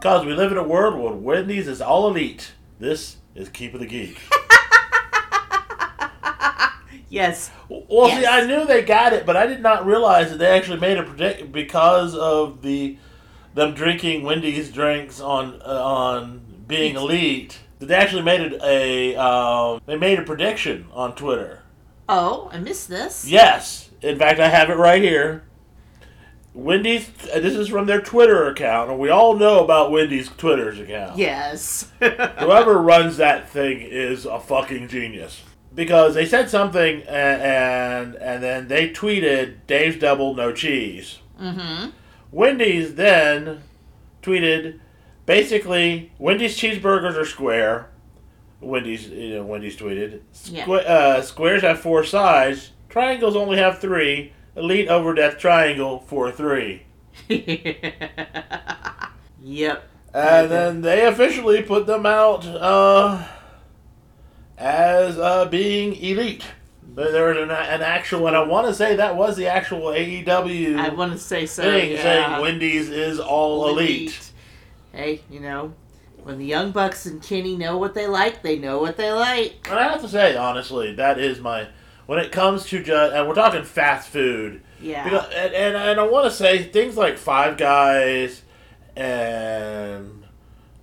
Because we live in a world where Wendy's is all elite. This is Keep of the Geek. Yes. Well, see, I knew they got it, but I did not realize that they actually made a predict because of the them drinking Wendy's drinks on uh, on being elite. That they actually made it a um, they made a prediction on Twitter. Oh, I missed this. Yes, in fact, I have it right here. Wendy's. uh, This is from their Twitter account, and we all know about Wendy's Twitter's account. Yes. Whoever runs that thing is a fucking genius. Because they said something and and, and then they tweeted Dave's double no cheese. mm-hmm. Wendy's then tweeted basically Wendy's cheeseburgers are square. Wendy's you know Wendy's tweeted Yeah. Uh, squares have four sides. Triangles only have three. Elite over death triangle for three. yep. And then they officially put them out uh, as uh, being elite. But there was an, an actual, and I want to say that was the actual AEW I want to say so. thing yeah. saying Wendy's is all elite. Hey, you know, when the Young Bucks and Kenny know what they like, they know what they like. And I have to say, honestly, that is my. When it comes to just, and we're talking fast food, Yeah. because, and, and, and I want to say things like Five Guys and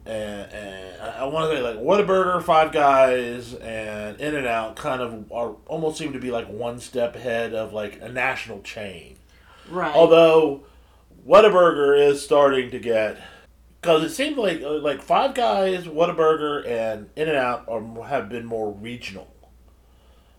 and, and I want to say like Whataburger, Five Guys, and In and Out kind of are almost seem to be like one step ahead of like a national chain. right. Although Whataburger is starting to get because it seems like like Five Guys, Whataburger, and In and Out are have been more regional.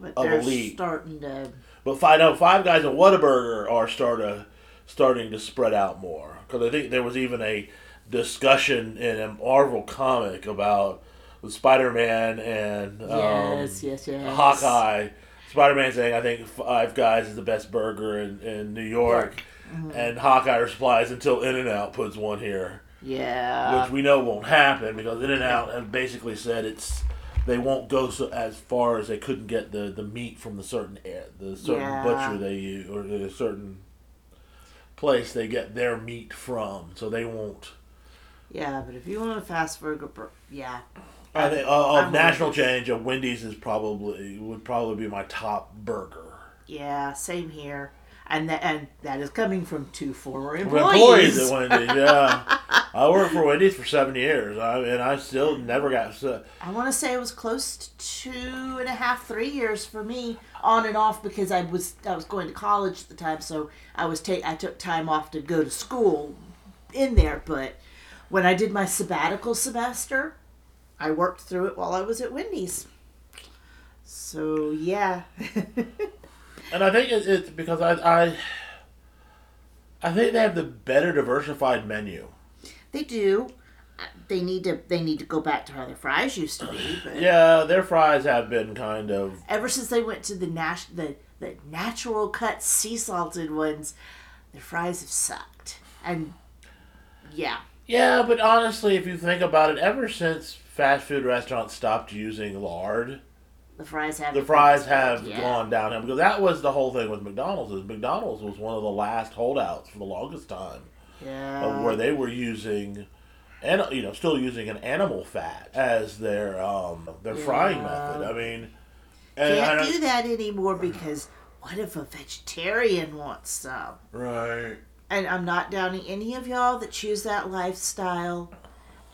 But of they're elite. starting to. But five, no, Five Guys and Whataburger are start to, starting to spread out more. Because I think there was even a discussion in a Marvel comic about Spider Man and um, yes, yes, yes. Hawkeye. Spider Man saying, I think Five Guys is the best burger in, in New York. Mm-hmm. And Hawkeye replies, until In N Out puts one here. Yeah. which we know won't happen because In and Out have basically said it's they won't go so as far as they couldn't get the, the meat from the certain the certain Yeah. butcher they use or the certain place they get their meat from, so they won't. yeah, but if you want a fast burger, bur- yeah. I think uh, of national change, a Wendy's is probably would probably be my top burger. Yeah, same here. And that and that is coming from two former For employees. Employees at Wendy's, yeah. I worked for Wendy's for seven years, I, and I still never got. So, I want to say it was close to two and a half, three years for me, on and off, because I was I was going to college at the time, so I was take I took time off to go to school in there. But when I did my sabbatical semester, I worked through it while I was at Wendy's. So yeah, And I think it, it's because I, I I think they have the better diversified menu. They do. They need to they need to go back to how their fries used to be. But Yeah, their fries have been kind of ever since they went to the nat- the the natural cut sea salted ones, their fries have sucked. And yeah, yeah, but honestly, if you think about it, ever since fast food restaurants stopped using lard, the fries have the fries have Yeah. gone downhill because that was the whole thing with McDonald's. Is McDonald's was one of the last holdouts for the longest time Yeah. where they were using. And you know, still using an animal fat as their um their frying method. I mean, Can't and- do that anymore because what if a vegetarian wants some? right. And I'm not downing any of y'all that choose that lifestyle.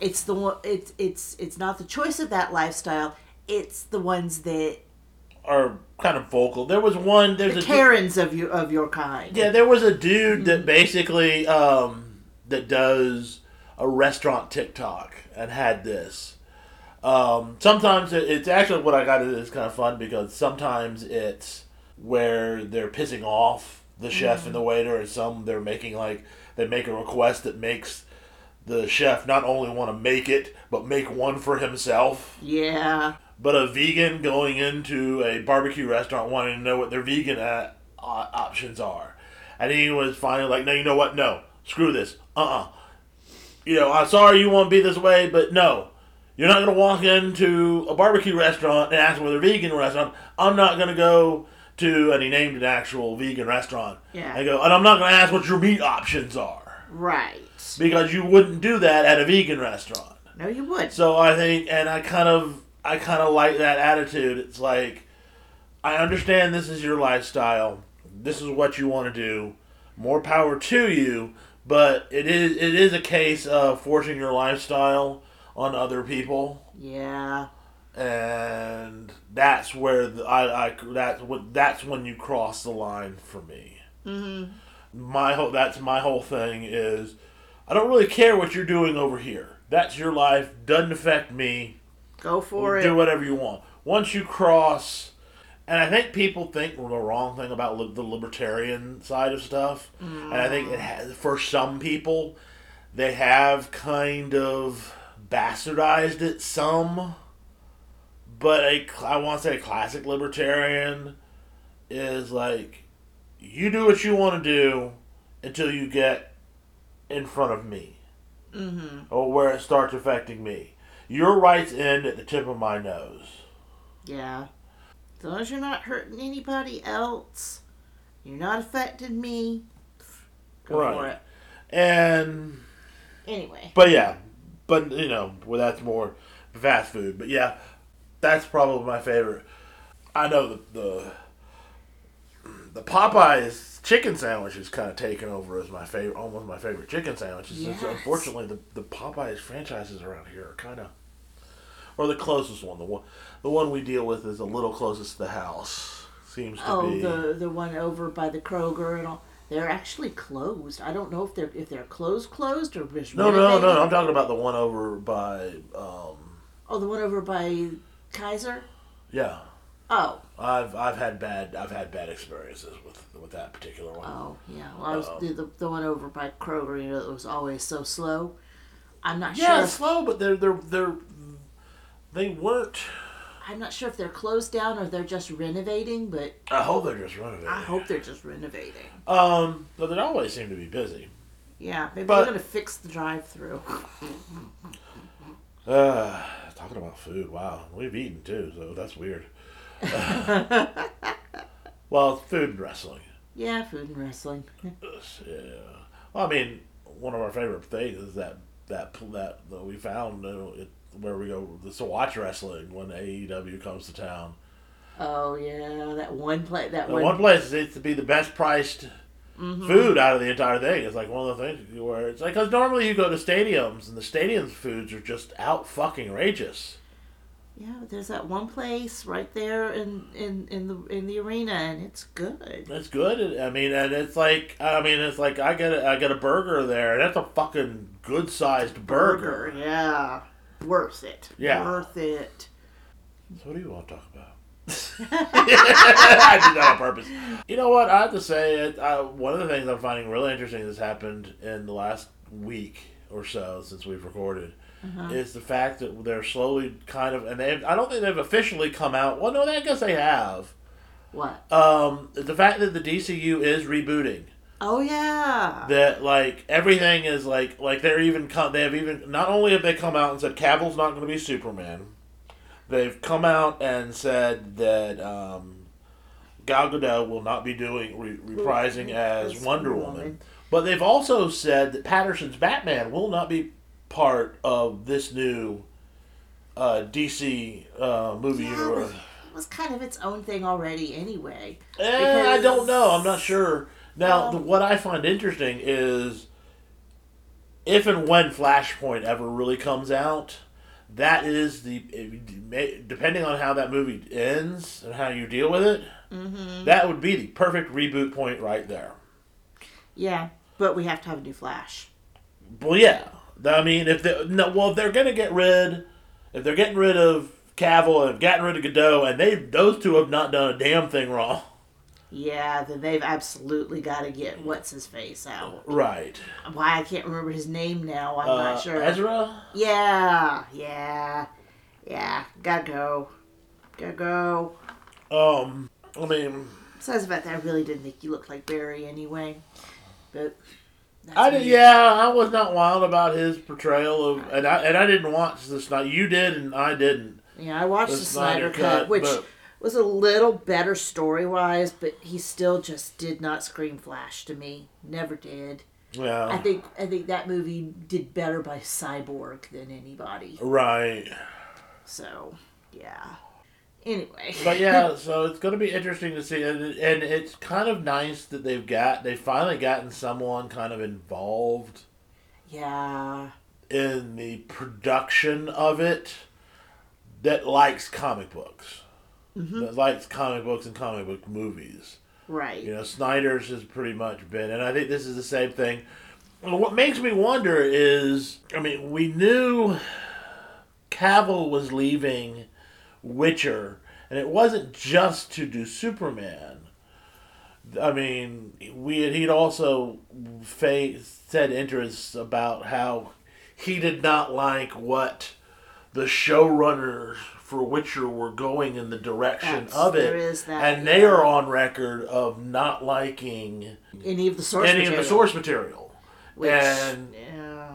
It's the one. It's it's it's not the choice of that lifestyle. It's the ones that are kind of vocal. There was one. There's the a du- Karens of your of your kind. yeah. There was a dude that basically um, that does a restaurant TikTok and had this. Um, sometimes it, it's actually what I got is kind of fun because sometimes it's where they're pissing off the chef and the waiter, and some they're making like they make a request that makes the chef not only want to make it but make one for himself. Yeah. But a vegan going into a barbecue restaurant wanting to know what their vegan uh, uh, options are. And he was finally like, no, you know what? No, screw this. Uh uh You know, I'm sorry you want to be this way, but no. You're not going to walk into a barbecue restaurant and ask for their vegan restaurant. I'm not going to go to, and he named an actual vegan restaurant. Yeah. I go, and I'm not going to ask what your meat options are. Right. because you wouldn't do that at a vegan restaurant. No, you would. So I think, and I kind of, I kind of like that attitude. It's like, I understand this is your lifestyle. This is what you want to do. More power to you. But it is, it is a case of forcing your lifestyle on other people, Yeah. and that's where the, I, I, that's what, that's when you cross the line for me. Mm-hmm. My whole, that's my whole thing is, I don't really care what you're doing over here. That's your life. Doesn't affect me. Go for it. do whatever you want. Once you cross, and I think people think the wrong thing about li- the libertarian side of stuff, and I think it has, for some people, they have kind of bastardized it some. But a, I want to say a classic libertarian is like, you do what you want to do until you get in front of me Mm-hmm. or where it starts affecting me. Your rights end at the tip of my nose. Yeah. As long as you're not hurting anybody else, you're not affecting me. Go for Right. it. And Anyway. but yeah, but you know, well that's more fast food. But yeah, that's probably my favorite. I know the the, the Popeyes chicken sandwich is kind of taken over as my favorite, almost my favorite chicken sandwiches. Yes. unfortunately, the the Popeyes franchises around here are kind of, or the closest one, the one the one we deal with is a little closest to the house. Seems to Oh, be. the the one over by the Kroger and all. They're actually closed. I don't know if they're if they're closed closed or just No, no, no, no. I'm talking about the one over by, um, Oh, the one over by Kaiser. yeah. Oh, I've I've had bad I've had bad experiences with with that particular one. oh, yeah. Well, I was Um, the, the the one over by Kroger. You know, it was always so slow. I'm not yeah, sure. it's slow, but they're they're they're they weren't. I'm not sure if they're closed down or they're just renovating. But I hope they're just renovating. I hope they're just renovating. Um, but they always seem to be busy. Yeah, maybe But- they're gonna fix the drive-through. Uh, talking about food, wow, we've eaten too, so that's weird. well, food and wrestling. yeah, food and wrestling. Yeah. Well, I mean, one of our favorite things is that that that, that we found uh, it, where we go to watch wrestling when AEW comes to town. Oh yeah, that one play. That one. one place seems to be the best priced food out of the entire thing. It's like one of the things where it's like because normally you go to stadiums and the stadiums foods are just out fucking outrageous. Yeah, there's that one place right there in in in the in the arena, and it's good. It's good. I mean, and it's like I mean, it's like I get a, I get a burger there, and that's a fucking good sized burger. yeah, worth it. Yeah. worth it. So what do you want to talk about? I did that on purpose. You know what? I have to say, it, I, one of the things I'm finding really interesting that's happened in the last week or so since we've recorded is the fact that they're slowly kind of, and they I don't think they've officially come out. Well, no, I guess they have. What? Um, the fact that the DCU is rebooting. Oh yeah. That like everything is like like they're even come they have even not only have they come out and said Cavill's not going to be Superman, they've come out and said that um, Gal Gadot will not be doing re- reprising as Wonder Woman. Woman. But they've also said that Pattinson's Batman will not be part of this new uh, DC uh, movie Yeah, universe. it was kind of its own thing already, anyway. Eh, I don't know. I'm not sure. Now, the, Um, what I find interesting is if and when Flashpoint ever really comes out, that is the depending on how that movie ends and how you deal with it. Mm-hmm. That would be the perfect reboot point right there. Yeah, but we have to have a new Flash. Well, yeah. I mean, if they no, well, if they're gonna get rid, if they're getting rid of Cavill and have gotten rid of Gadot, and they those two have not done a damn thing wrong. Yeah, then they've absolutely got to get what's his face out. Right. Why I can't remember his name now. I'm Uh, not sure. Ezra. Yeah, yeah, yeah. Gotta go. Gotta go. Um. I mean. Besides fact that I really didn't think you looked like Barry anyway. But that's I did, me. yeah, I was not wild about his portrayal of, and I and I didn't watch the Snyder. You did, and I didn't. Yeah, I watched The the, Snyder, Snyder cut, Cut, which but- was a little better story wise, but he still just did not scream Flash to me. Never did. Yeah. I think I think that movie did better by Cyborg than anybody. Right. So, yeah. Anyway. But yeah, so it's going to be interesting to see, and, and it's kind of nice that they've got they finally gotten someone kind of involved Yeah. in the production of it that likes comic books, mm-hmm. that likes comic books and comic book movies. Right. You know, Snyder's has pretty much been, and I think this is the same thing. What makes me wonder is, I mean, we knew Cavill was leaving Witcher, and it wasn't just to do Superman. I mean, we had, he'd also fa- said interests about how he did not like what the showrunners for Witcher were going in the direction That's- of it, that, and they are on record of not liking Any of the source any material. of the source material. Which, and yeah.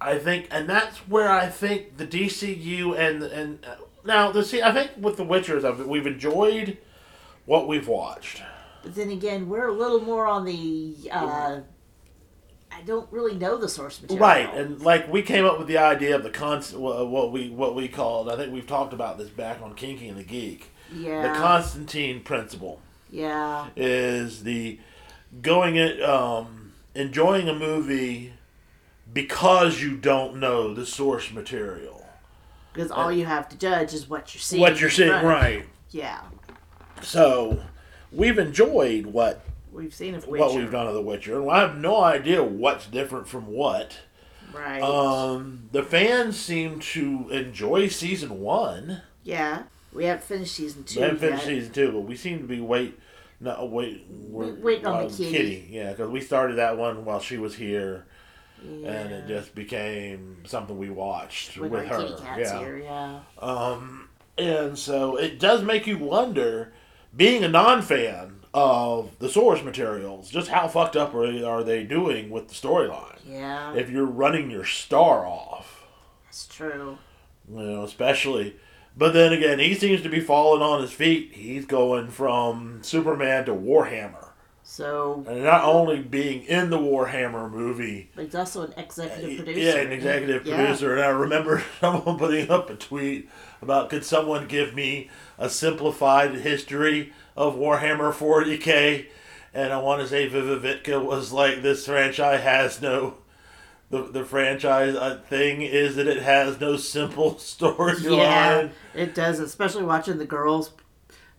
I think, and that's where I think the DCU and and now the see, I think with the Witchers, I've, we've enjoyed what we've watched. But then again, we're a little more on the. Uh, I don't really know the source material. Right, and like we came up with the idea of the constant, what we what we called. I think we've talked about this back on Kinky and the Geek. yeah, The Constantine principle yeah, is the going it um, enjoying a movie because you don't know the source material. Because all you have to judge is what you're seeing. what you're seeing, front of you. right? Yeah, So we've enjoyed what we've seen of what Witcher. we've done of The Witcher. and I have no idea what's different from what. Right. Um, the fans seem to enjoy season one. yeah, we haven't finished season two We haven't finished yet. season two, but we seem to be wait, no wait, we're waiting on the uh, kitty. Yeah, because we started that one while she was here, Yeah. and it just became something we watched with, with, her. yeah. here. Yeah. Um, and so it does make you wonder, being a non-fan of the source materials, just how fucked up are they, are they doing with the storyline? Yeah, If you're running your star off, that's true. you know, especially. But then again, he seems to be falling on his feet. He's going from Superman to Warhammer, So, and not only being in the Warhammer movie, but he's also an executive producer. Yeah, an executive Yeah. producer. And I remember someone putting up a tweet about could someone give me a simplified history of Warhammer 40k? And I want to say Vivivitka was like, this franchise has no. The, the franchise uh, thing is that it has no simple storyline. Yeah, it does. Especially watching the girls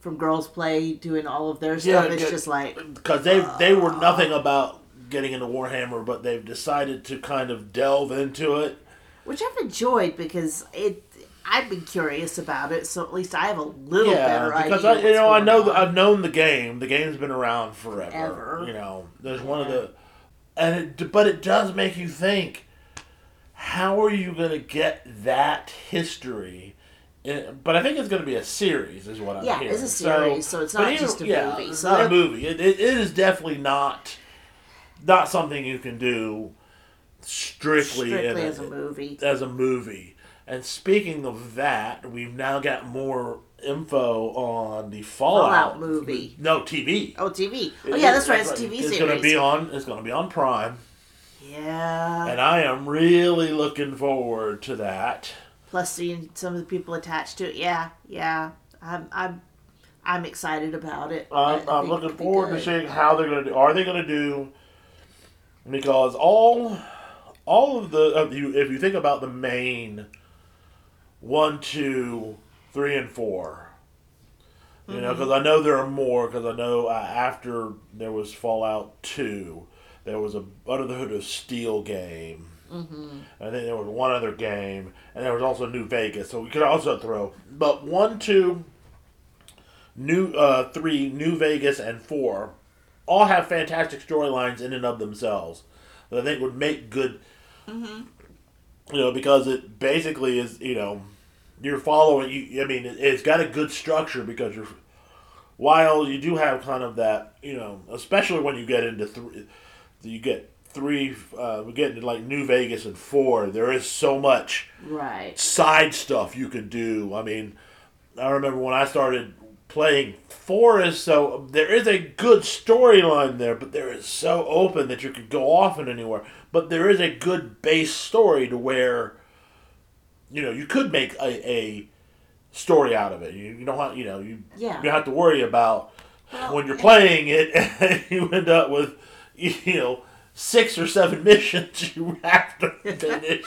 from Girls Play doing all of their Yeah, stuff. It's just like because they they were nothing about getting into Warhammer, but they've decided to kind of delve into it. which I've enjoyed because it. I've been curious about it, so at least I have a little better yeah, because idea. I, you know, I know on. I've known the game. The game's been around forever. Ever. You know, there's one of the, and it, but it does make you think. How are you going to get that history? In, but I think it's going to be a series, is what I'm Yeah, hearing. it's a series, so it's but not just a yeah, movie. It's So not a movie. It, it, it is definitely not, not something you can do strictly, strictly in as a movie. as a movie. And speaking of that, we've now got more info on the Fallout, Fallout movie. No TV. Oh, TV. Oh, yeah, that's right. It's a TV It's series. to be on. It's going to be on Prime, yeah. and I am really looking forward to that. Plus, seeing some of the people attached to it. Yeah, yeah. I'm, I'm, I'm excited about it. I- I'm, I'm looking forward to seeing how they're going to do. Are they going to do? Because all, all of the of you, if you think about the main one, two, three, and four. You know, because I know there are more. Because I know uh, after there was Fallout Two, there was a Brotherhood of Steel game. Mm-hmm. I think there was one other game, and there was also New Vegas. So we could also throw, but one, two, New uh, three, New Vegas, and four, all have fantastic storylines in and of themselves that I think would make good. You know, because it basically is you know, you're following. You, I mean, it, it's got a good structure because you're. While you do have kind of that, you know, especially when you get into three, you get three. Uh, we get into like New Vegas and four. There is so much Right. side stuff you can do. I mean, I remember when I started playing Forest, so there is a good storyline there, but there is so open that you could go off in anywhere. But there is a good base story to where, you know, you could make a, a story out of it. You, you don't have, you know, you Yeah. you don't have to worry about Well, when you're playing it and you end up with, you know, six or seven missions you have to finish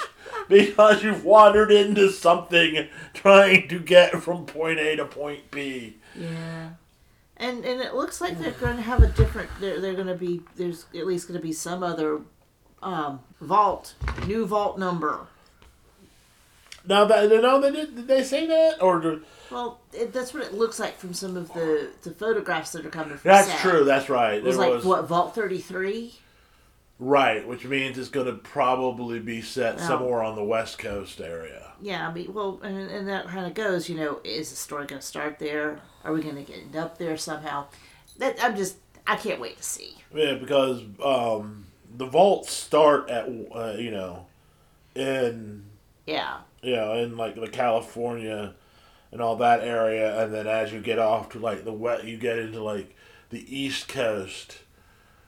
because you've wandered into something trying to get from point A to point B. Yeah. And and it looks like they're going to have a different. They're they're going to be there's at least going to be some other um, vault, new vault number. Now that no, they did, did they say that or do- Well, it, that's what it looks like from some of the the photographs that are coming from. that's true. That's right. It was There like was what Vault thirty three. Right, which means it's going to probably be set Yeah. somewhere on the West Coast area. Yeah, I mean, well, and, and that kind of goes. You know, is the story going to start there? Are we going to get end up there somehow? That I'm just. I can't wait to see. Yeah, because um, the vaults start at uh, you know in Yeah. you know, in like the California and all that area, and then as you get off to like the wet, you get into like the East Coast,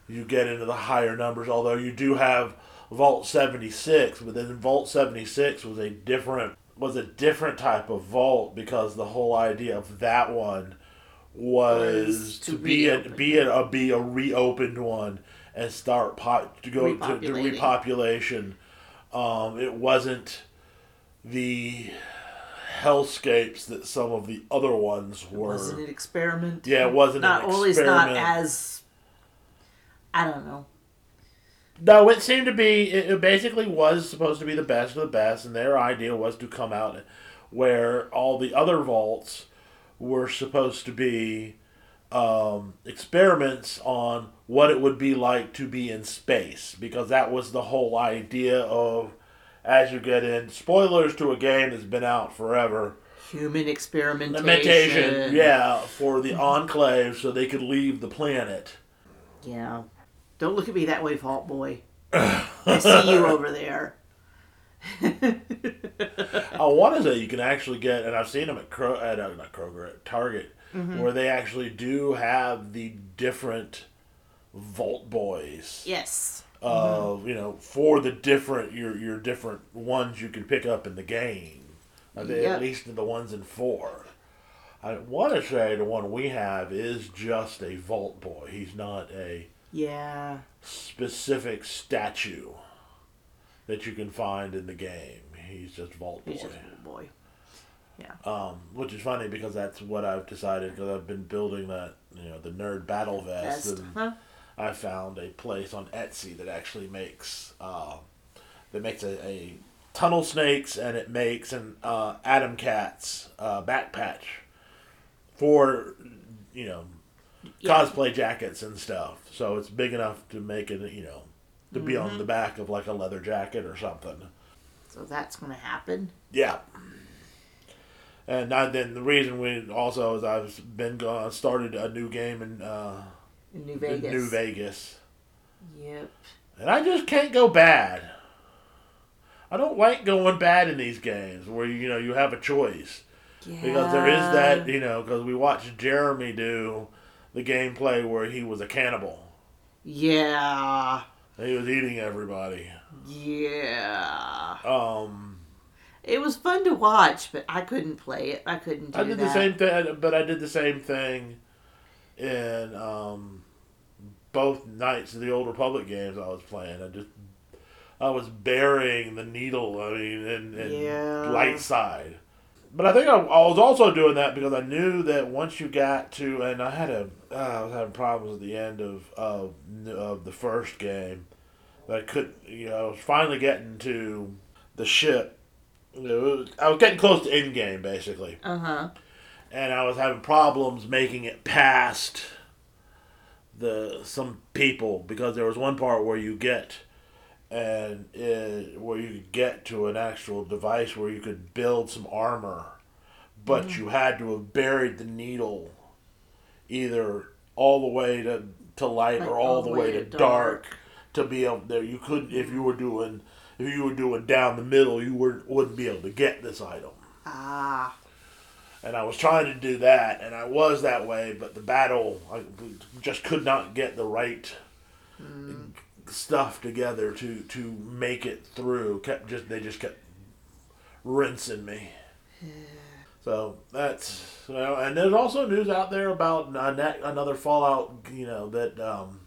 you get into the higher numbers. Although you do have Vault seventy six, but then Vault seventy six was a different was a different type of vault because the whole idea of that one was Was to, to be a, be a, a be a reopened one and start pot to go to, to repopulation. Um, it wasn't the hellscapes that some of the other ones were. Wasn't it experiment? Yeah, it wasn't Not an at least not as. I don't know. No, it seemed to be. It, basically was supposed to be the best of the best, and their idea was to come out where all the other vaults were supposed to be um, experiments on what it would be like to be in space, because that was the whole idea of as you get in. Spoilers to a game that's been out forever. Human experimentation. Limitation, yeah, for the Enclave, so they could leave the planet. Yeah. Don't look at me that way, Vault Boy. I see you over there. I want to say you can actually get, and I've seen them at Kro, at uh, not Kroger, at Target, where they actually do have the different Vault Boys Yes. of you know for the different your your different ones you can pick up in the game. Yep. At least the ones in four. I want to say the one we have is just a Vault Boy. He's not a Yeah. specific statue that you can find in the game. He's just Vault Boy. He's just little boy. Um, which is funny because that's what I've decided because I've been building that you know the nerd battle vest Best. and Huh? I found a place on Etsy that actually makes uh, that makes a, a tunnel snakes and it makes an uh, Atom Cats uh, back patch for you know Yeah. cosplay jackets and stuff. So it's big enough to make it you know to be Mm-hmm. on the back of like a leather jacket or something. So that's going to happen. Yeah. And I, then the reason we also is I've been going started a new game in uh, In New Vegas. New Vegas, Yep. and I just can't go bad. I don't like going bad in these games where you know you have a choice Yeah. because there is that you know because we watched Jeremy do the gameplay where he was a cannibal. Yeah. He was eating everybody. Yeah. Um, It was fun to watch, but I couldn't play it. I couldn't do I did that. the same thing, but I did the same thing in um, both Knights of the Old Republic games I was playing. I just I was burying the needle. I mean, in, in Yeah. light side. But I think I, I was also doing that because I knew that once you got to, and I had a, uh, I was having problems at the end of of, of the first game. That I could, you know, I was finally getting to the ship. You know, was- I was getting close to end game basically Uh huh. and I was having problems making it past the some people because there was one part where you get and it, where you could get to an actual device where you could build some armor, but you had to have buried the needle either all the way to to light Like or all, the way, to dark. to be able there. You couldn't if you were doing if you were doing down the middle, you were, wouldn't be able to get this item. Ah. and I was trying to do that, and I was that way, but the battle I just could not get the right stuff together to to make it through. Kept just they just kept rinsing me. So that's you know, and there's also news out there about another Fallout. You know that um,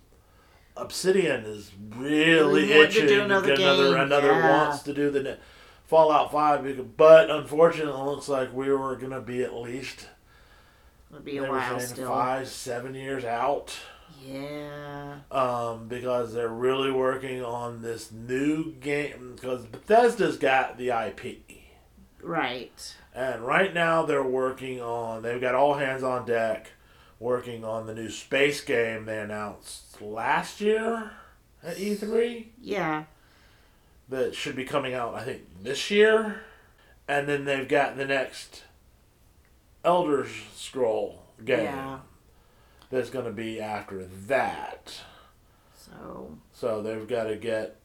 Obsidian is really wanting to itching do another get another another yeah. wants to do the Fallout Five, but unfortunately, it looks like we were gonna be at least It'll be a while still. five seven years out. Yeah. Um, because they're really working on this new game because Bethesda's got the IP. Right. And right now they're working on, they've got all hands on deck working on the new space game they announced last year at E3 Yeah. that should be coming out, I think, this year. And then they've got the next Elder Scroll game Yeah. That's going to be after that. So So they've got to get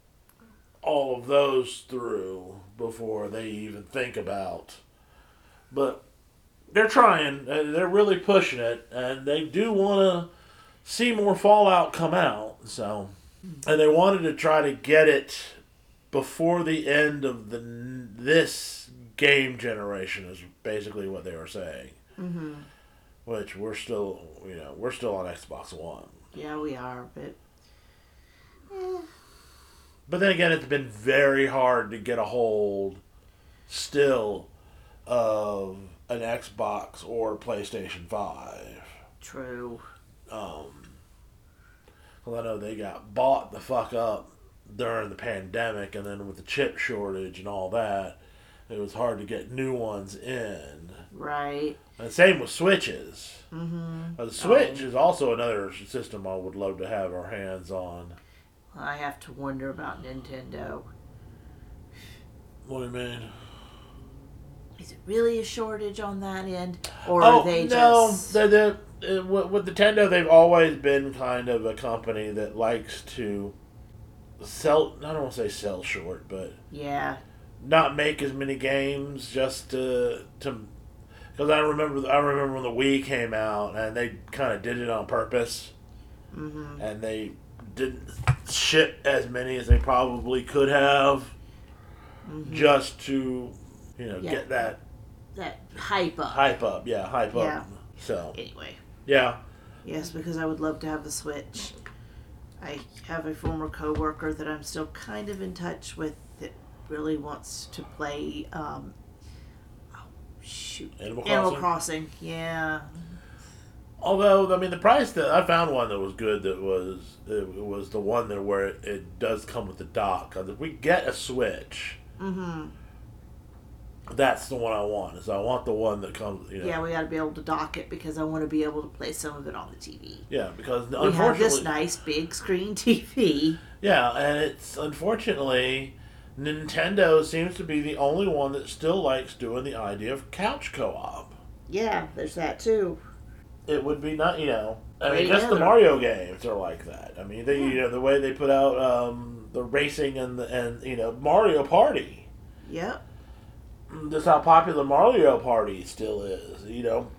all of those through before they even think about. But they're trying. uh, They're really pushing it, and they do want to see more Fallout come out. So, and they wanted to try to get it before the end of the this game generation. Is basically what they were saying. hmm Which we're still, you know, we're still on Xbox One. yeah, we are, but But then again, it's been very hard to get a hold still of an Xbox or PlayStation 5. true. Um. Well, I know they got bought the fuck up during the pandemic, and then with the chip shortage and all that, it was hard to get new ones in. Right. And same with Switches. Mm-hmm. Uh, the Switch is also another system I would love to have our hands on. I have to wonder about Nintendo. What do you mean? Is it really a shortage on that end, or oh are they no, just? the, the, uh, with, with Nintendo, they've always been kind of a company that likes to sell. I don't want to say sell short, but Yeah. not make as many games just to to. Because I remember, I remember when the Wii came out, and they kind of did it on purpose, Mm-hmm. and they didn't ship as many as they probably could have, mm-hmm. just to, you know, Yeah. get that That hype up. hype up. Yeah, hype Yeah. up. So Anyway. yeah. Yes, because I would love to have the Switch. I have a former coworker that I'm still kind of in touch with that really wants to play. Um, shoot, Animal Animal Crossing. Crossing. Yeah, Although I mean, the price that I found one that was good that was it was the one that where it, it does come with the dock. if we get a Switch, mm-hmm. that's the one I want. Is I want the one that comes. You know, Yeah, we got to be able to dock it because I want to be able to play some of it on the TV. yeah, because We have this nice big screen TV. yeah, and it's unfortunately. Nintendo seems to be the only one that still likes doing the idea of couch co-op. Yeah, there's that too. It would be not, you know, I mean, just the. Mario games are like that. I mean, they, you know, the way they put out um, the racing and the, and you know Mario Party. Yep. just how popular Mario Party still is. You know,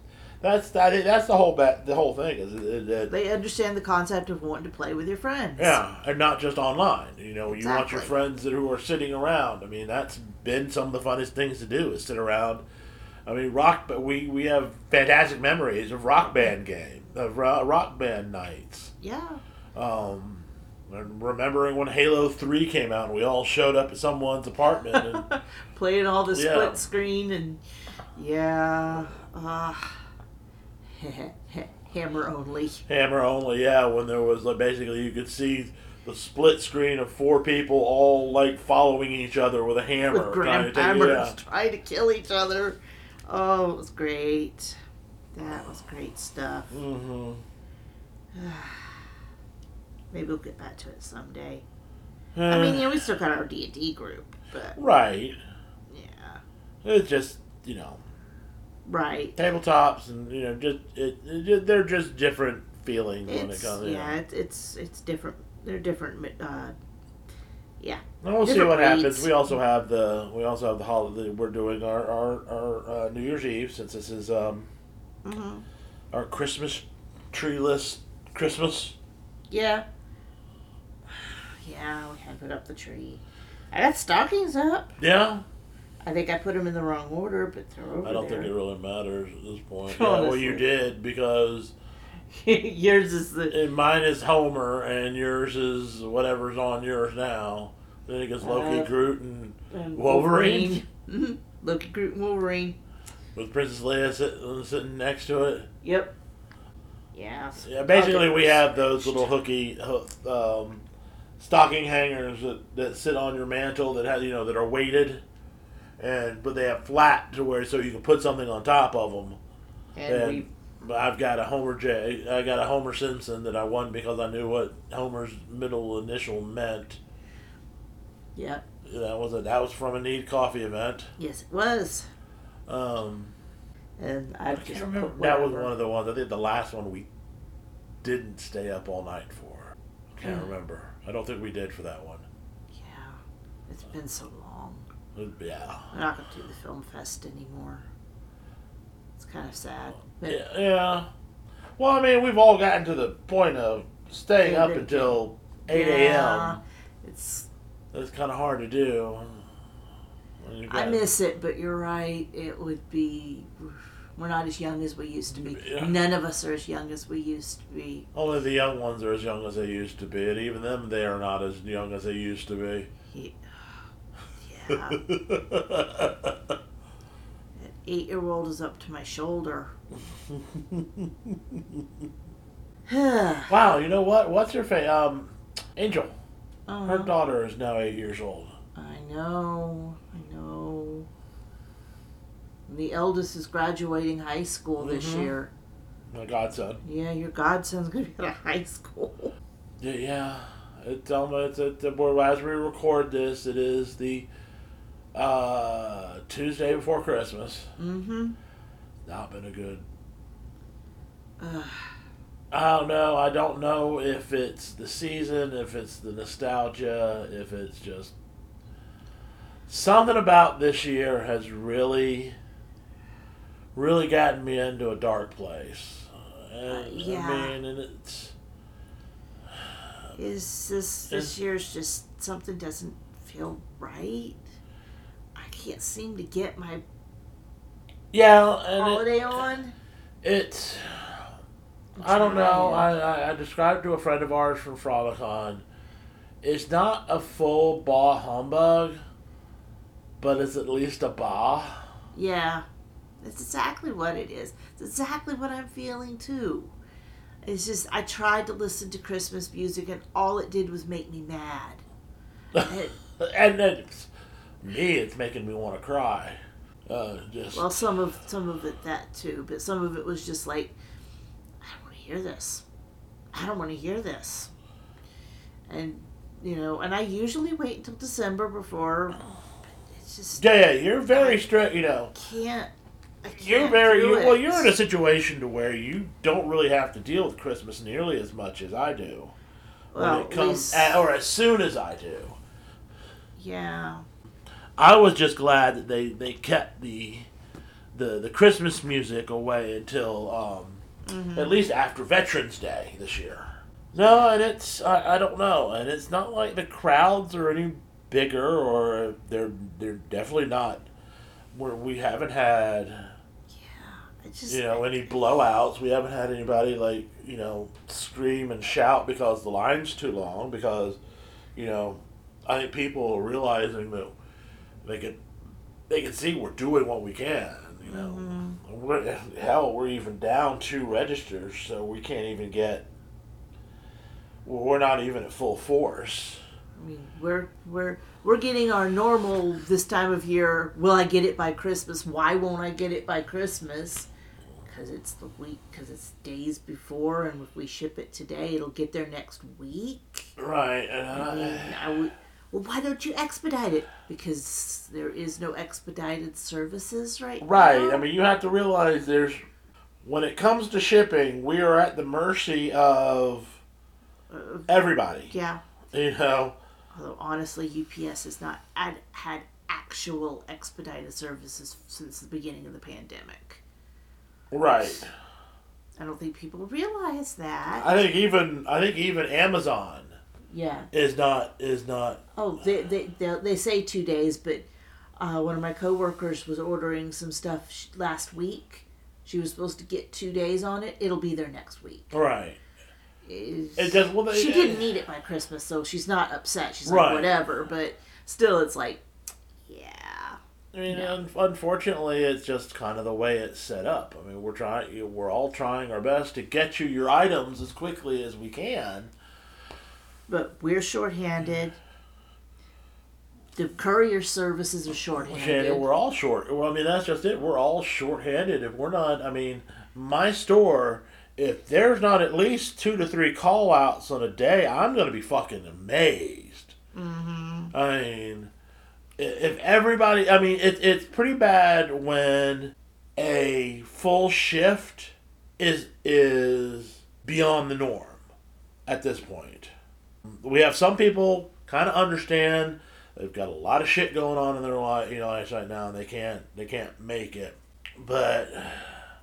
that's think that's the whole ba- the whole thing is it, it, They understand the concept of wanting to play with your friends. yeah, and not just online. You know, you want your friends that who are sitting around. I mean, that's been some of the funnest things to do is sit around. I mean, rock. But we we have fantastic memories of rock band game of rock band nights. Yeah. Um, and remembering when Halo Three came out, and we all showed up at someone's apartment and. Playing all the Yeah. split screen and yeah. Uh, hammer only. Hammer only, yeah. When there was like basically you could see the split screen of four people all like following each other with a hammer, With trying to hammers yeah. trying to kill each other. Oh, it was great. That was great stuff. Mm-hmm. Maybe we'll get back to it someday. I mean, yeah, we still got our D and D group, but right. yeah, It's just you know right. tabletops and you know just it, it they're just different feelings when it comes. yeah, it's it's it's different. They're different uh, Yeah. And we'll see what happens. We also have the we also have the holiday. We're doing our our, our uh, New Year's Eve since this is um hmm our Christmas treeless Christmas. Yeah. Yeah, we had to put up the tree. I got stockings up. Yeah, I think I put them in the wrong order, but they're over I don't there. think it really matters at this point. Yeah, well, you Honestly. did because Yours is the and mine is Homer and yours is whatever's on yours now. Then it gets Loki, Uh, Groot, and and Wolverine? Mhm. Loki, Groot, and Wolverine. with Princess Leia sitting, sitting next to it. Yep. Yeah. Yeah, basically we have those little hooky hook, um, stocking hangers that, that sit on your mantle that have you know that are weighted, and but they have flat to where so you can put something on top of them. And And we but I've got a Homer J. I got a Homer Simpson that I won because I knew what Homer's middle initial meant. Yep. That was a that was from a Need Coffee event. Yes, it was. Um, And I I've can't just remember. put That was one of the ones. I think the last one we didn't stay up all night for. Can't Hmm. remember. I don't think we did for that one. Yeah. It's been so long. Yeah. We're not going to do the film fest anymore. It's kind of sad. But Yeah. Yeah. Well, I mean, we've all gotten to the point of staying Yeah, up they- until eight Yeah, a.m. It's It's kind of hard to do. I miss it, but you're right. It would be. We're not as young as we used to be. Yeah. None of us are as young as we used to be. Only the young ones are as young as they used to be, and even them, they are not as young as they used to be. That eight year old is up to my shoulder. Wow, you know what? What's her face? Um, Angel. Her daughter is now eight years old. I know. I know. The eldest is graduating high school this Mhm. year. My godson. Yeah, your godson's gonna be out of high school. Yeah, yeah. It's almost it's, it's, well, as we record this, it is the uh, Tuesday before Christmas. Mm-hmm. Not been a good. Uh, I don't know. I don't know if it's the season, if it's the nostalgia, if it's just something about this year has really, really gotten me into a dark place. And, Uh, yeah. I mean, and it's is this this Is- year's just something doesn't feel right? I can't seem to get my yeah, and it, holiday on. it's. I'm don't know. I, I, I described to a friend of ours from Fromicon. It's not a full bah humbug, but it's at least a bah. Yeah, that's exactly what it is. It's exactly what I'm feeling too. It's just I tried to listen to Christmas music and all it did was make me mad. It- and then me, it's making me want to cry. Uh, just well, some of some of it that too, but some of it was just like I don't want to hear this. I don't want to hear this. And you know, and I usually wait until December before. It's just yeah, yeah. You're very strict. You know, can't. Can't you're very you, well. You're in a situation to where you don't really have to deal with Christmas nearly as much as I do. well, when it comes, least- at, or as soon as I do. yeah. I was just glad that they, they kept the the the Christmas music away until um, Mhm. at least after Veterans Day this year. No, and it's I, I don't know, and it's not like the crowds are any bigger or they're they're definitely not where we haven't had I just you know any blowouts. We haven't had anybody like you know scream and shout because the line's too long because you know I think people are realizing that they can they can see we're doing what we can. You know, Mhm. we're, hell, we're even down two registers, so we can't even get. well, We're not even at full force. I mean, we're we're we're getting our normal this time of year. Will I get it by Christmas? Why won't I get it by Christmas? Because it's the week. Because it's days before, and if we ship it today, it'll get there next week. Right, and I mean, I, I would. Well, why don't you expedite it? Because there is no expedited services right right. now. I mean, you have to realize there's when it comes to shipping, we are at the mercy of everybody. yeah. You know, Although honestly, UPS has not had, had actual expedited services since the beginning of the pandemic. Right. I don't think people realize that. I think even I think even Amazon yeah. is not is not Oh, they they they, they say two days, but uh, one of my coworkers was ordering some stuff last week. She was supposed to get two days on it. It'll be there next week. right. Is- It just well, she didn't need it by Christmas, so she's not upset. She's Right. like, whatever. But still, it's like, yeah. I mean, Yeah. un- unfortunately, it's just kind of the way it's set up. I mean, we're trying, we're all trying our best to get you your items as quickly as we can. But we're shorthanded. The courier services are shorthanded. Shannon, we're all short. Well, I mean, that's just it. We're all short-handed. If we're not, I mean, my store, if there's not at least two to three call-outs on a day, I'm gonna be fucking amazed. Mm-hmm. I mean, if everybody, I mean, it, it's pretty bad when a full shift is is beyond the norm at this point. We have some people kind of understand they've got a lot of shit going on in their life, you know, right now, and they can't they can't make it. But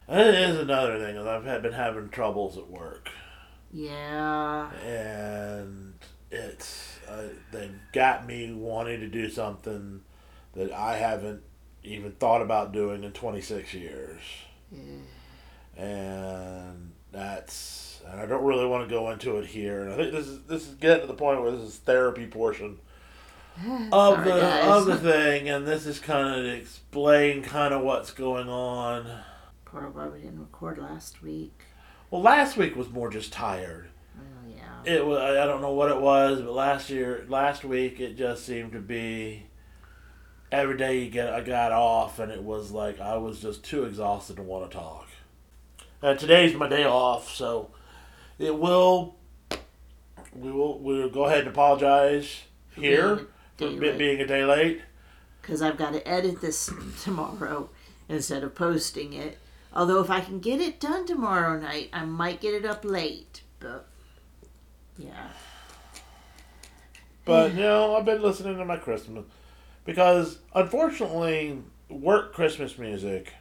that is another thing. is I've had, been having troubles at work, yeah. and it's uh, they've got me wanting to do something that I haven't even thought about doing in 26 years, and that's and I don't really want to go into it here. And I think this is this is getting to the point where this is therapy portion of Sorry, the guys. of the thing, and this is kind of to explain kind of what's going on. Poor we didn't record last week. Well, last week was more just tired. Oh, yeah. It was I don't know what it was, but last year last week it just seemed to be every day you get I got off and it was like I was just too exhausted to want to talk. Uh, today's my day off, so it will we will we'll go ahead and apologize here for Being a day be- late. being a day late. because I've got to edit this tomorrow instead of posting it. Although if I can get it done tomorrow night, I might get it up late. But yeah, But you know, I've been listening to my Christmas because unfortunately, work Christmas music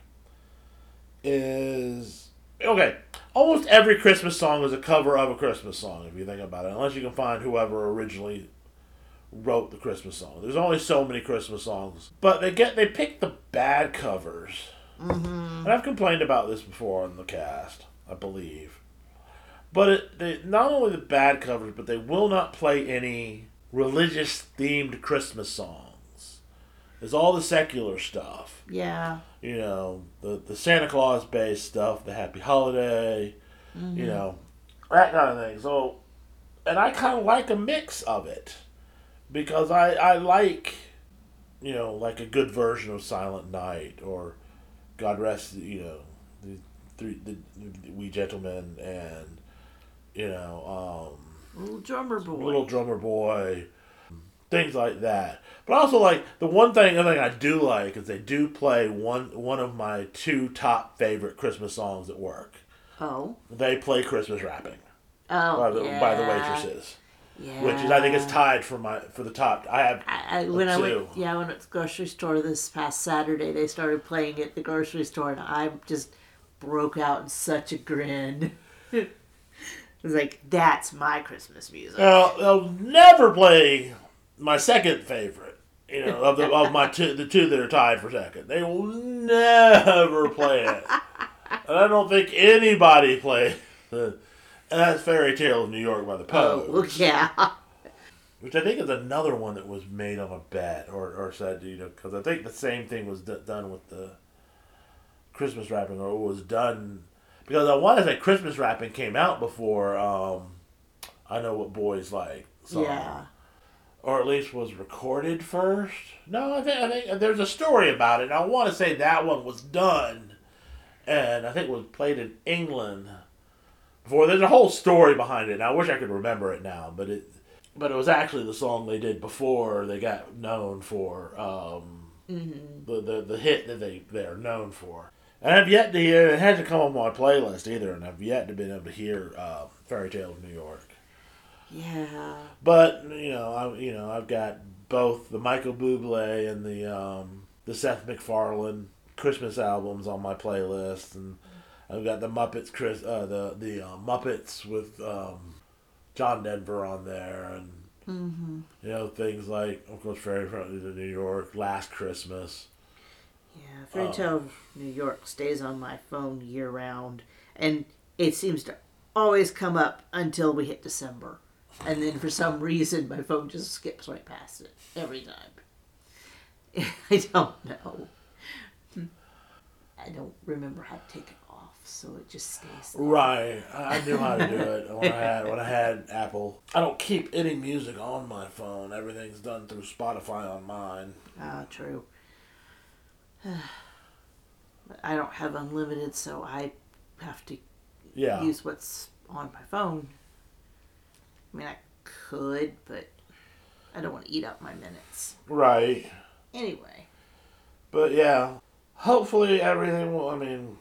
is okay. Almost every Christmas song is a cover of a Christmas song, if you think about it, unless you can find whoever originally wrote the Christmas song. There's only so many Christmas songs, but they get they pick the bad covers. Mm-hmm. And I've complained about this before on the cast, I believe. But it, they, not only the bad covers, but they will not play any religious themed Christmas songs. There's all the secular stuff, yeah, you know, the the Santa Claus based stuff, the Happy Holiday, you know, that kind of thing. So, and I kind of like a mix of it because I I like, you know, like a good version of Silent Night or God rest you know the three the, the we gentlemen and you know um little drummer boy. little drummer boy, things like that. But also like the one thing, other thing I do like is they do play one one of my two top favorite Christmas songs at work. oh, They play Christmas wrapping oh, by the yeah. by the waitresses, yeah. which is I think is tied for my for the top. I have I, I, when I went, yeah, I went to the grocery store this past Saturday. They started playing it at the grocery store, and I just broke out in such a grin. it was like, "That's my Christmas music." Now, they'll never play my second favorite. You know, of the of my two, the two that are tied for second. They will never play it, and I don't think anybody plays. The, and that's Fairy Tale of New York by the Oh, Pogues, look, yeah. which I think is another one that was made on a bet or or said you know because I think the same thing was d- done with the Christmas wrapping or was done because I want to say Christmas wrapping came out before um, I know what boys like. song Yeah. Or at least was recorded first. No, I think I think there's a story about it. I want to say that one was done, and I think it was played in England. Before there's a whole story behind it. And I wish I could remember it now, but it but it was actually the song they did before they got known for um, the, the the hit that they they are known for. And I've yet to hear. It hasn't come on my playlist either, and I've yet to been able to hear uh, "Fairy Tale of New York." Yeah. But you know, I you know I've got both the Michael Bublé and the um, the Seth MacFarlane Christmas albums on my playlist, and I've got the Muppets Chris uh, the the uh, Muppets with um, John Denver on there, and Mm-hmm. you know things like of course Fairy Friendly to New York, Last Christmas. Yeah, Fairy Oh. Tale New York stays on my phone year round, and it seems to always come up until we hit December, and then for some reason my phone just skips right past it every time. I don't know. I don't remember how to take it off, so it just stays. there. Right, I knew how to do it when I had when I had Apple. I don't keep any music on my phone. Everything's done through Spotify on mine. Ah, true. but I don't have unlimited, so I have to Yeah, use what's on my phone. I mean, I could, but I don't want to eat up my minutes. right. Anyway, But yeah, hopefully everything will. I mean,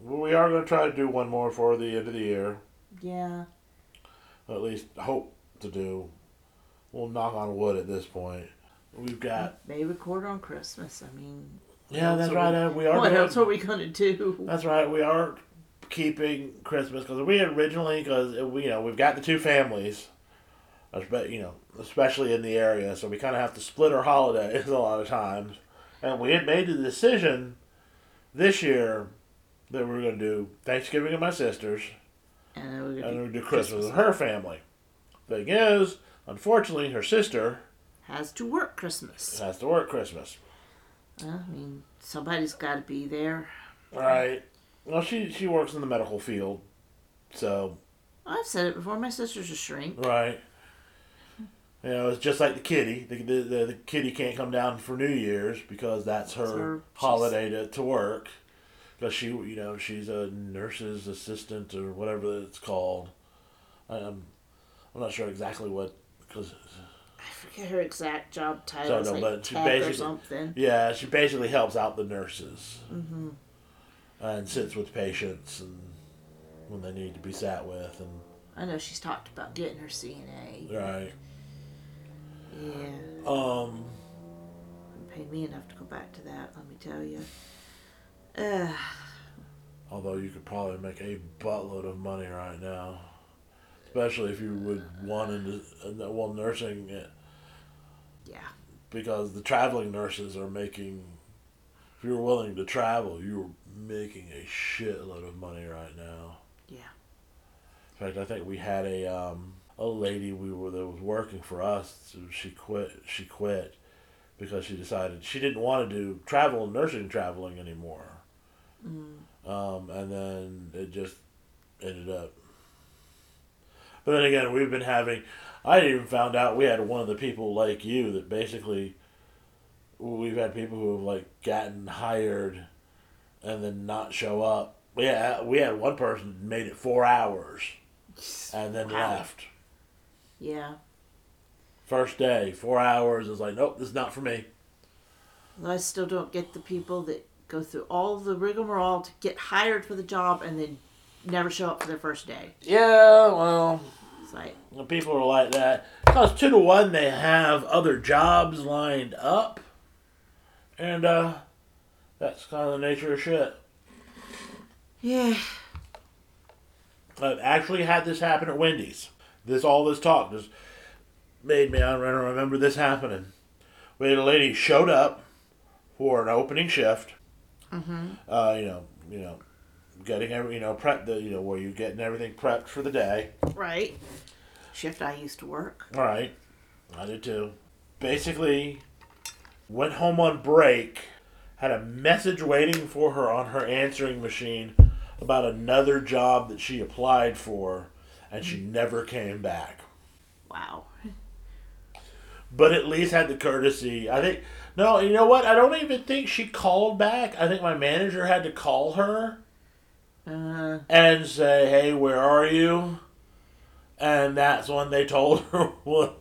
we are going to try to do one more for the end of the year. yeah, at least hope to do. We'll knock on wood at this point. We've got. may record on Christmas. I mean, Yeah, that's right. uh, We are. what doing- else are we gonna do? That's right. We are keeping Christmas because we originally because uh, we you know we've got the two families, you know especially in the area, so we kind of have to split our holidays a lot of times, and we had made the decision this year that we were going to do Thanksgiving with my sisters And then we're gonna we do Christmas with her family. Thing is, unfortunately, her sister has to work Christmas. has to work Christmas. I mean, somebody's got to be there. Right. Well, she she works in the medical field, so I've said it before. My sister's a shrink. Right. You know, it's just like the kitty. The, the, the, the kitty can't come down for New Year's because that's her, her- holiday to, to work. Because she, you know, she's a nurse's assistant or whatever it's called. I'm, I'm not sure exactly what. Cause, I forget her exact job title. It's no, like but she basically- something. yeah, she basically helps out the nurses. Mm-hmm. And sits with patients and when they need to be sat with. and I know she's talked about getting her CNA. Right. Yeah. Um, paid me enough to go back to that, let me tell you. Uh, Although you could probably make a buttload of money right now, especially if you would want into uh, well nursing it yeah. because the traveling nurses are making. If you're willing to travel, you're making a shitload of money right now. Yeah. In fact, I think we had a um, a lady we were that was working for us. so She quit. She quit because she decided she didn't want to do travel nursing traveling anymore. Um, and then it just ended up. But then again, we've been having. I even found out we had one of the people like you that basically. We've had people who have like gotten hired, and then not show up. Yeah, we had one person made it four hours, and then Wow. left. Yeah. First day, four hours. Is like, nope, this is not for me. I still don't get the people that go through all the rigmarole to get hired for the job and then never show up for their first day. Yeah, well, It's like, The people are like that because two to one they have other jobs lined up, and uh, that's kind of the nature of shit. yeah. I've actually had this happen at Wendy's. This all this talk just made me I don't remember this happening. We had a lady showed up for an opening shift. Mm-hmm. Uh, you know, you know, getting every you know prep the you know where you're getting everything prepped for the day. Right. Shift I used to work. All right, I did too. Basically, went home on break, had a message waiting for her on her answering machine about another job that she applied for, and she never came back. Wow. But at least had the courtesy. I think. No, you know what? I don't even think she called back. I think my manager had to call her Uh, and say, "Hey, where are you?" And that's when they told her what.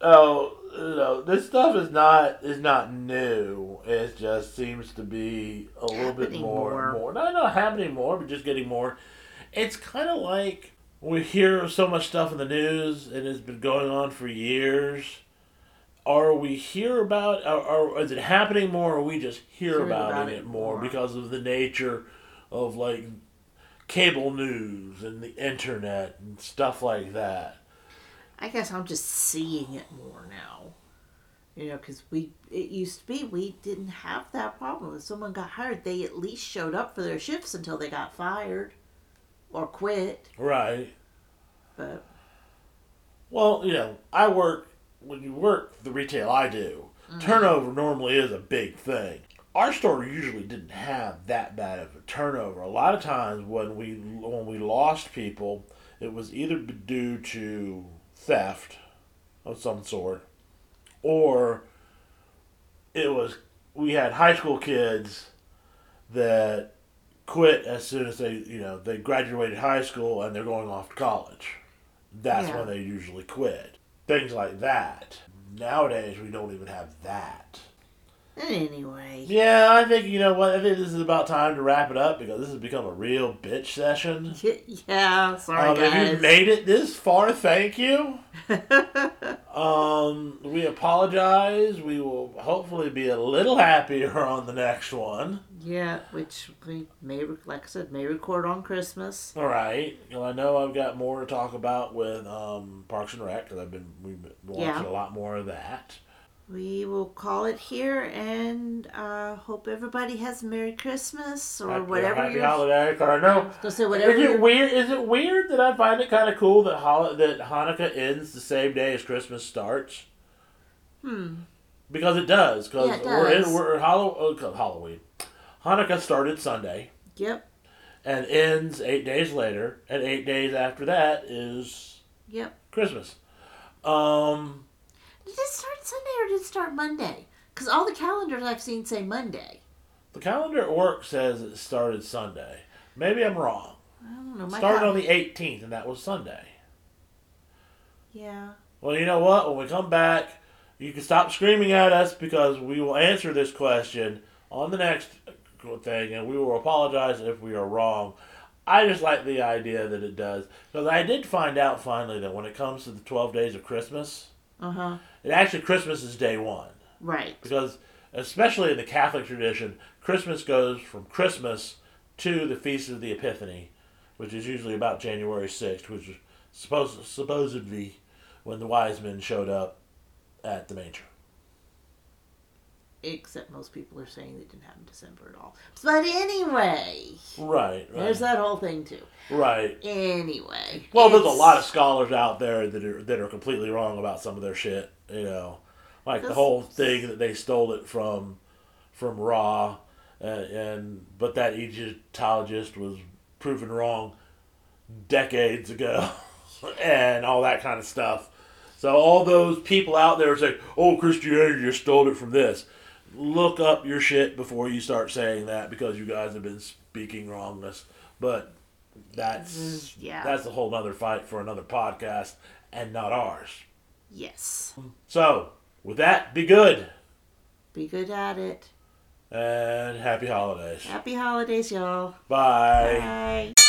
Oh, no, this stuff is not is not new. It just seems to be a little bit more, more. more. Not not happening more, but just getting more. It's kind of like we hear so much stuff in the news and it's been going on for years. Are we hear about or, or is it happening more or we just hear Hear about, about it, it more, more. because of the nature of like cable news and the internet and stuff like that? I guess I'm just seeing it more now. You know, because we it used to be we didn't have that problem. If someone got hired, they at least showed up for their shifts until they got fired or quit. Right. But Well, you know, I work when you work the retail I do. Mm-hmm. Turnover normally is a big thing. Our store usually didn't have that bad of a turnover. A lot of times when we when we lost people, it was either due to theft of some sort, or it was we had high school kids that quit as soon as they you know they graduated high school and they're going off to college. That's Yeah. when they usually quit. Things like that. Nowadays we don't even have that. Anyway, Yeah, I think you know what. I think this is about time to wrap it up because this has become a real bitch session. yeah. Sorry, Um, if you made it this far, thank you. Um, we apologize. We will hopefully be a little happier on the next one. yeah, which we may, like I said, may record on Christmas. All right. Well, I know I've got more to talk about with um, Parks and Rec because I've been we've been watching Yeah. a lot more of that. We will call it here and uh, hope everybody has a Merry Christmas or Happy, whatever. happy holiday. I know. Gonna say whatever. Is it weird? Is it weird that I find it kind of cool that Hol- that Hanukkah ends the same day as Christmas starts? Hmm. Because it does. Because Yeah, we're in we're Hallow- uh, Halloween. Hanukkah started Sunday Yep. and ends eight days later, and eight days after that is Yep. Christmas. Um, Did it start Sunday or did it start Monday? Because all the calendars I've seen say Monday. the calendar at work says it started Sunday. Maybe I'm wrong. I don't know. My started cal- on the 18th, and that was Sunday. Yeah. Well, you know what? When we come back, you can stop screaming at us because we will answer this question on the next thing, and we will apologize if we are wrong. I just like the idea that it does because I did find out finally that when it comes to the 12 days of Christmas, Uh huh. And actually Christmas is day one Right. because especially in the Catholic tradition, Christmas goes from Christmas to the Feast of the Epiphany, which is usually about January 6th, which is supposed supposedly when the wise men showed up at the manger. Except most people are saying they didn't have in December at all. But anyway, Right, right. there's that whole thing too. Right. Anyway. Well, there's a lot of scholars out there that are that are completely wrong about some of their shit. You know, like the whole thing that they stole it from from Ra, uh, and but that Egyptologist was proven wrong decades ago, and all that kind of stuff. So all those people out there saying, "Oh, Christianity just stole it from this," look up your shit before you start saying that because you guys have been speaking wrongness. But that's Mm, yeah. that's a whole nother fight for another podcast and not ours. Yes. So with that, be good Be good at it. and happy holidays. Happy holidays, y'all. Bye. Bye.